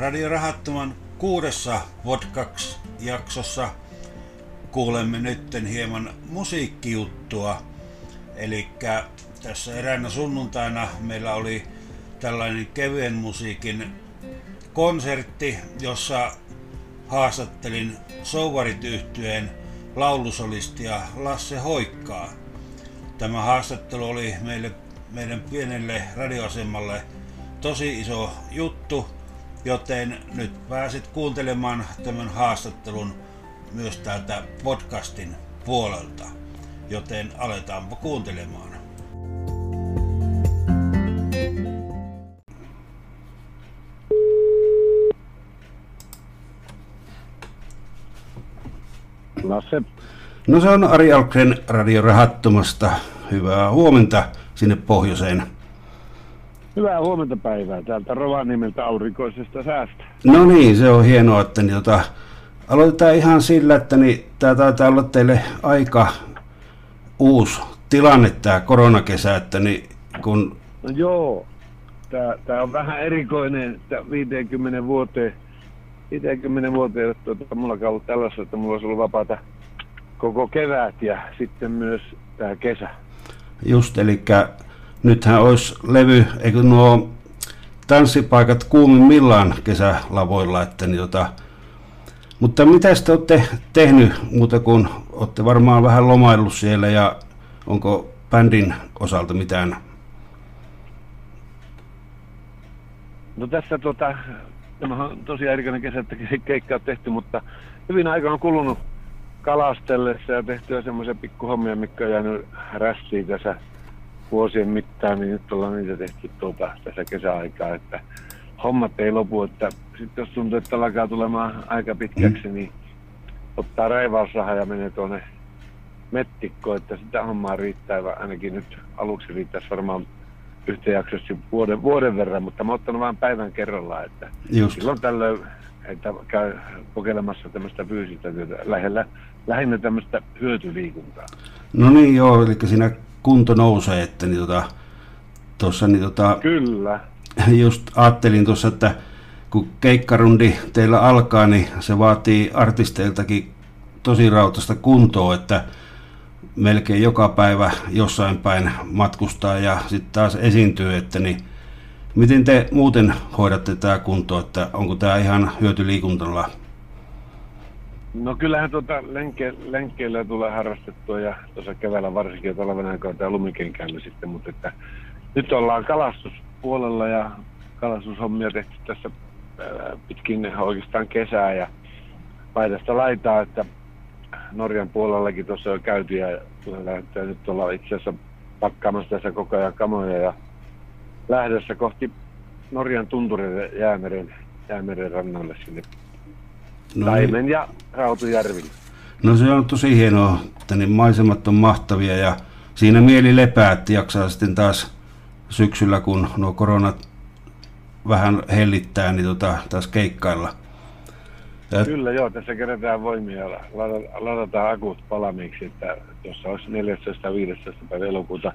Radio Rahattoman kuudessa podcast-jaksossa kuulemme nytten hieman musiikkijuttua. Eli tässä eräänä sunnuntaina meillä oli tällainen kevyen musiikin konsertti, jossa haastattelin Souvarit yhtyeen laulusolistia Lasse Hoikkaa. Tämä haastattelu oli meille, meidän pienelle radioasemalle tosi iso juttu, joten nyt pääsit kuuntelemaan tämän haastattelun myös täältä podcastin puolelta. Joten aletaanpa kuuntelemaan. Lasse. No se on Ari Alkren Radio Rahattomasta. Hyvää huomenta sinne pohjoiseen. Hyvää huomenta päivää täältä Rovaniemeltä aurinkoisesta säästä. No niin, se on hienoa, että niin, tota, aloitetaan ihan sillä, että niin, tämä taitaa olla teille aika uusi tilanne tämä koronakesä, että niin, kun... No joo, tämä, tämä on vähän erikoinen, että 50 vuoteen, 50 vuoteen tuota, mulla on ollut tällaista, että mulla olisi ollut vapaata koko kevät ja sitten myös tämä kesä. Just, eli nythän olisi levy, eikö nuo tanssipaikat kuumimmillaan kesälavoilla, että niin tota, mutta mitä te olette tehnyt muuta kuin olette varmaan vähän lomaillut siellä ja onko bändin osalta mitään? No tässä tota, tämä on tosiaan erikoinen kesä, että keikka on tehty, mutta hyvin aika on kulunut kalastellessa ja tehtyä semmoisia pikkuhommia, mikä on jäänyt rästiin tässä vuosien mittaan, niin nyt ollaan niitä tehty tuota, tässä kesäaikaa, että hommat ei lopu, että sitten jos tuntuu, että alkaa tulemaan aika pitkäksi, mm. niin ottaa raivausraha ja menee tuonne mettikkoon, että sitä hommaa riittää, ainakin nyt aluksi riittäisi varmaan yhtäjaksoisesti vuoden, vuoden verran, mutta mä ottanut vain päivän kerrallaan, että Just. silloin tällöin että käy kokeilemassa tämmöistä fyysistä työtä, lähellä, lähinnä tämmöistä hyötyliikuntaa. No niin joo, eli siinä kunto nousee, että niin tota, tuossa niin tota, Kyllä. Just ajattelin tuossa, että kun keikkarundi teillä alkaa, niin se vaatii artisteiltakin tosi rautasta kuntoa, että melkein joka päivä jossain päin matkustaa ja sitten taas esiintyy, että niin miten te muuten hoidatte tämä kunto, että onko tämä ihan hyötyliikuntalla? No kyllähän tuota lenke, lenkkeillä tulee harrastettua ja tuossa keväällä varsinkin talven aikaa tämä lumikenkäillä sitten, mutta että nyt ollaan kalastuspuolella ja kalastushommia tehty tässä pitkin oikeastaan kesää ja laidasta laitaa, että Norjan puolellakin tuossa on käyty ja lähdetään nyt olla itse asiassa pakkaamassa tässä koko ajan kamoja ja lähdössä kohti Norjan tuntureiden jäämeren, jäämeren rannalle sinne no Taimen niin. ja Rautujärville. No se on tosi hienoa, että niin maisemat on mahtavia ja siinä mieli lepää, että jaksaa sitten taas syksyllä, kun nuo koronat vähän hellittää, niin tota, taas keikkailla. Ja... Kyllä joo, tässä kerätään voimia ja ladataan akut palamiksi, että tuossa olisi 14. 15. päivä elokuuta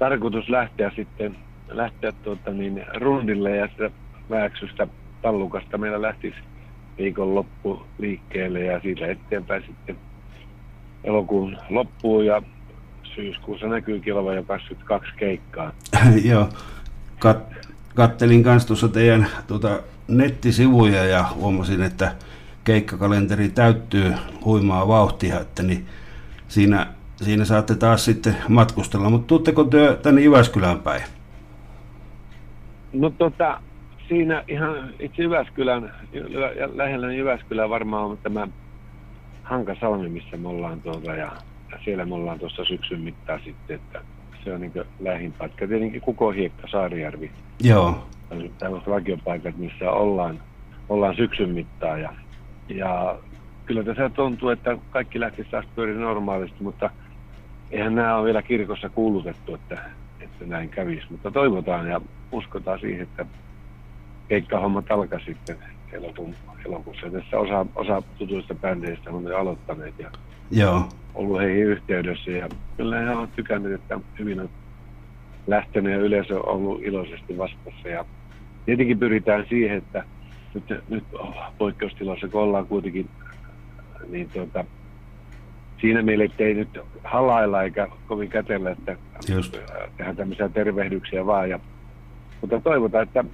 tarkoitus lähteä sitten lähteä tuota, niin, rundille ja sitä Vääksystä Tallukasta meillä lähtisi viikonloppu liikkeelle ja siitä eteenpäin sitten elokuun loppuun ja syyskuussa näkyy kilva jo 22 keikkaa. Joo, Kat- kattelin kanssa tuossa teidän tuota, nettisivuja ja huomasin, että keikkakalenteri täyttyy huimaa vauhtia, että niin siinä, siinä saatte taas sitten matkustella. Mutta tuutteko työ tänne Jyväskylään päin? No tota, siinä ihan itse Jyväskylän, lähellä Jyväskylän varmaan on tämä Hankasalmi, missä me ollaan tuota, ja, ja siellä me ollaan tuossa syksyn mittaan sitten, että se on niin lähin paikka. Tietenkin Kukohiekka, Saarijärvi. Joo. Tällaiset vakiopaikat, missä ollaan, ollaan syksyn mittaan. Ja, ja kyllä tässä tuntuu, että kaikki lähtisi taas pyöri normaalisti, mutta eihän nämä ole vielä kirkossa kuulutettu, että, että näin kävisi. Mutta toivotaan ja uskotaan siihen, että keikkahommat alkaa sitten elokuun, elokuussa. Tässä osa, osa tutuista bändeistä on jo aloittaneet ja Joo. ollut heihin yhteydessä. Ja kyllä he ovat tykänneet, että hyvin on lähtenyt ja yleisö on ollut iloisesti vastassa. Ja tietenkin pyritään siihen, että nyt, nyt poikkeustilassa, kun ollaan kuitenkin, niin tuota, siinä meillä ei nyt halailla eikä kovin kätellä, että Just. tehdään tämmöisiä tervehdyksiä vaan. Ja, mutta toivotaan, että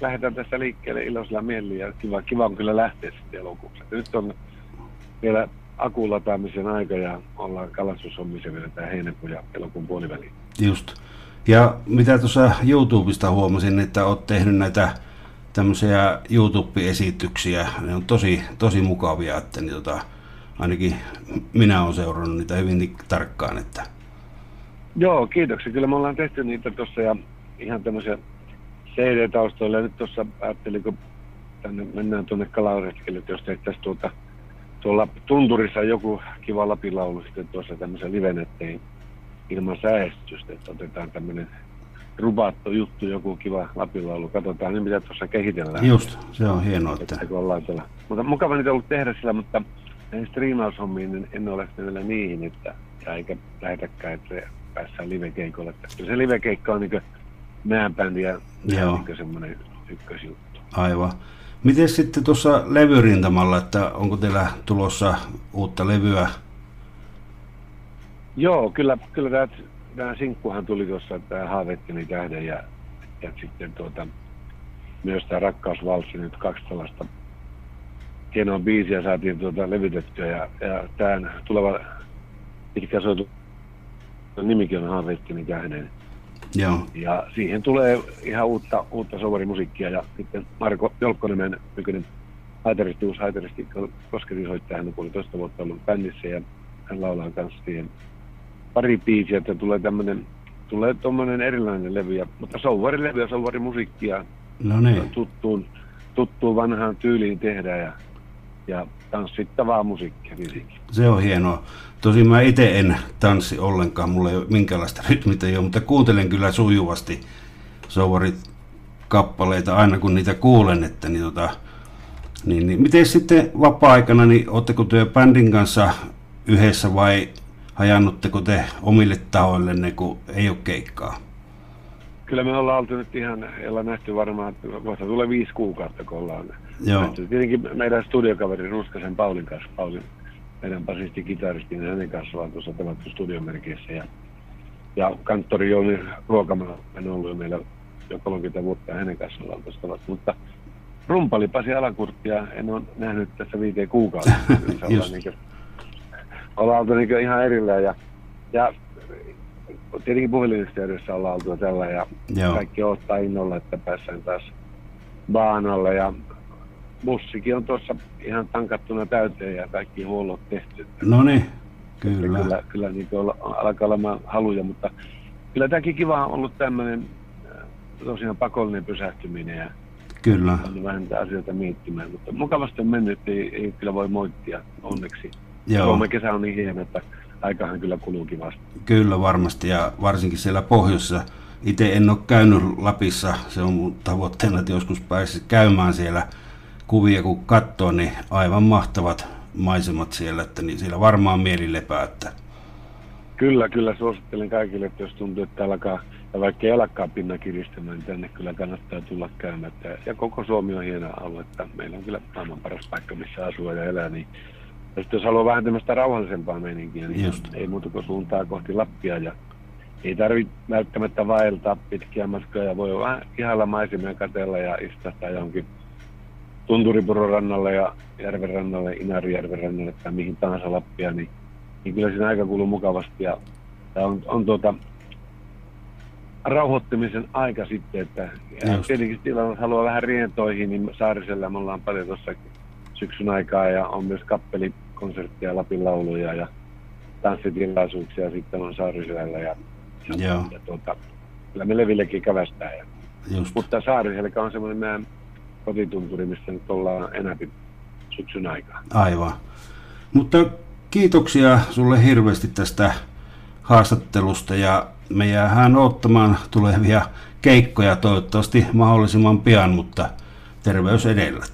lähdetään tästä liikkeelle iloisella mielellä ja kiva, kiva on kyllä lähteä sitten elokuussa. Nyt on vielä akulataamisen aika ja ollaan kalastushommissa vielä tämä heinäkuun ja elokuun puoliväliin. Just. Ja mitä tuossa YouTubesta huomasin, että olet tehnyt näitä tämmöisiä YouTube-esityksiä. Ne on tosi, tosi mukavia, että niin tota, ainakin minä olen seurannut niitä hyvin tarkkaan. Että... Joo, kiitoksia. Kyllä me ollaan tehty niitä tuossa ja ihan tämmöisiä CD-taustoilla. Nyt tuossa ajattelin, kun tänne mennään tuonne kalaretkelle, että jos tehtäisiin tuota, tuolla tunturissa joku kiva lapilaulu sitten tuossa tämmöisen liven, ettei ilman säästystä, että otetaan tämmöinen rubattu juttu, joku kiva lapilaulu. Katsotaan niin, mitä tuossa kehitellään. Just, se on hienoa. Että... että ollaan tuolla. Mutta mukava niitä ollut tehdä sillä, mutta näihin striimaushommiin niin en ole vielä niihin, että, ja eikä lähetäkään, että päässään livekeikolle. Se livekeikka on niin määnbändi ja niin semmoinen ykkösjuttu. Aivan. Miten sitten tuossa levyrintamalla, että onko teillä tulossa uutta levyä? Joo, kyllä, kyllä tämä, tämä sinkkuhan tuli tuossa, tämä Haavettini tähden ja, ja sitten tuota, myös tämä Rakkausvalssi, nyt kaksi tällaista hienoa biisiä saatiin tuota levytettyä ja, ja tämä tuleva pitkä soitu nimikin on Haavettini tähden. Joo. Ja siihen tulee ihan uutta, uutta sovarimusiikkia ja sitten Marko Jolkkonemen nykyinen haitaristi, uusi haitaristi soittaja, hän on puolitoista vuotta ollut bändissä ja hän laulaa kanssa siihen pari biisiä, että tulee tämmöinen tulee tuommoinen erilainen levy, ja, mutta souvarilevy ja souvarimusiikkia no niin. tuttuun, tuttuun vanhaan tyyliin tehdään ja, ja tanssittavaa musiikkia fysiikki. Se on hienoa. Tosin mä itse en tanssi ollenkaan, mulla ei ole minkäänlaista rytmiä, mutta kuuntelen kyllä sujuvasti souvarit kappaleita aina kun niitä kuulen, että niin, tota, niin, niin. Miten sitten vapaa-aikana, niin ootteko työ bändin kanssa yhdessä vai hajannutteko te omille tahoillenne, kun ei ole keikkaa? Kyllä me ollaan oltu nyt ihan, ollaan nähty varmaan, että kohta tulee viisi kuukautta, kun ollaan Joo. nähty. Tietenkin meidän studiokaveri Ruskasen Paulin kanssa, Paulin, meidän basisti, kitaristi, niin hänen kanssa ollaan tuossa tavattu studiomerkeissä. Ja, ja kanttori Jouni Ruokamaa on ollut jo meillä jo 30 vuotta hänen kanssa ollaan tuossa tavattu. Mutta rumpali Pasi Alakurttia en ole nähnyt tässä viiteen kuukautta. Just. niin ollaan oltu niin ihan erillään ja, ja tietenkin puhelinyhteydessä ollaan oltu tällä ja Joo. kaikki ottaa innolla, että päässään taas baanalle ja bussikin on tuossa ihan tankattuna täyteen ja kaikki huollot tehty. No niin, kyllä. Kyllä, kyllä niin alkaa olemaan haluja, mutta kyllä tämäkin kiva on ollut tämmöinen äh, tosiaan pakollinen pysähtyminen ja Kyllä. on vähän niitä asioita miettimään, mutta mukavasti on mennyt, ei, ei kyllä voi moittia onneksi. Joo. Suomen kesä on niin hieno, että aikahan kyllä kuluu kivasti. Kyllä varmasti ja varsinkin siellä pohjoissa. Itse en ole käynyt Lapissa, se on mun tavoitteena, että joskus pääsisi käymään siellä kuvia kun katsoo, niin aivan mahtavat maisemat siellä, että niin siellä varmaan mieli lepää. Että... Kyllä, kyllä suosittelen kaikille, että jos tuntuu, että alkaa, ja vaikka ei alkaa pinna kiristämään, niin tänne kyllä kannattaa tulla käymään. Ja koko Suomi on hieno alue, että meillä on kyllä maailman paras paikka, missä asua ja elää, niin ja sitten jos haluaa vähän tämmöistä rauhallisempaa meininkiä, niin Just. ei muuta kuin suuntaa kohti Lappia. Ja ei tarvitse välttämättä vaeltaa pitkiä matkoja ja voi vähän ihailla maisemia katella ja istahtaa johonkin Tunturipuron rannalle ja järven rannalle, Inarijärven rannalle tai mihin tahansa Lappia, niin, niin kyllä siinä aika kuluu mukavasti. Ja, ja on, on tuota, rauhoittamisen aika sitten, että ja Just. tietenkin tilanne haluaa vähän rientoihin, niin Saarisella me ollaan paljon tuossa syksyn aikaa ja on myös kappelikonserttia, Lapin lauluja ja tanssitilaisuuksia sitten on Saariselällä ja, ja, Joo. ja tuota, kyllä me levillekin kävästään. Ja, Just. mutta Saariselkä on semmoinen meidän kotitunturi, missä nyt ollaan enäpi syksyn aikaa. Aivan. Mutta kiitoksia sulle hirveästi tästä haastattelusta ja me jäähän odottamaan tulevia keikkoja toivottavasti mahdollisimman pian, mutta terveys edellä.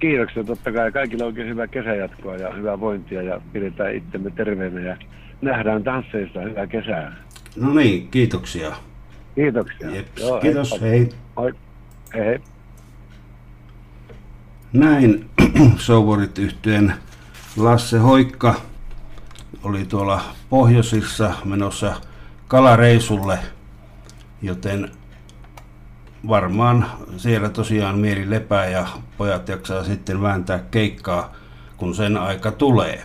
Kiitoksia totta kai. Kaikille oikein hyvää kesäjatkoa ja hyvää vointia ja pidetään itsemme terveenä ja nähdään tansseista hyvää kesää. No niin, kiitoksia. Kiitoksia. Jeps. Joo, Kiitos, heippa. hei. Moi. Hei hei. Näin Souvorit yhtyeen Lasse Hoikka oli tuolla pohjoisissa menossa kalareisulle, joten varmaan siellä tosiaan mieli lepää ja pojat jaksaa sitten vääntää keikkaa, kun sen aika tulee.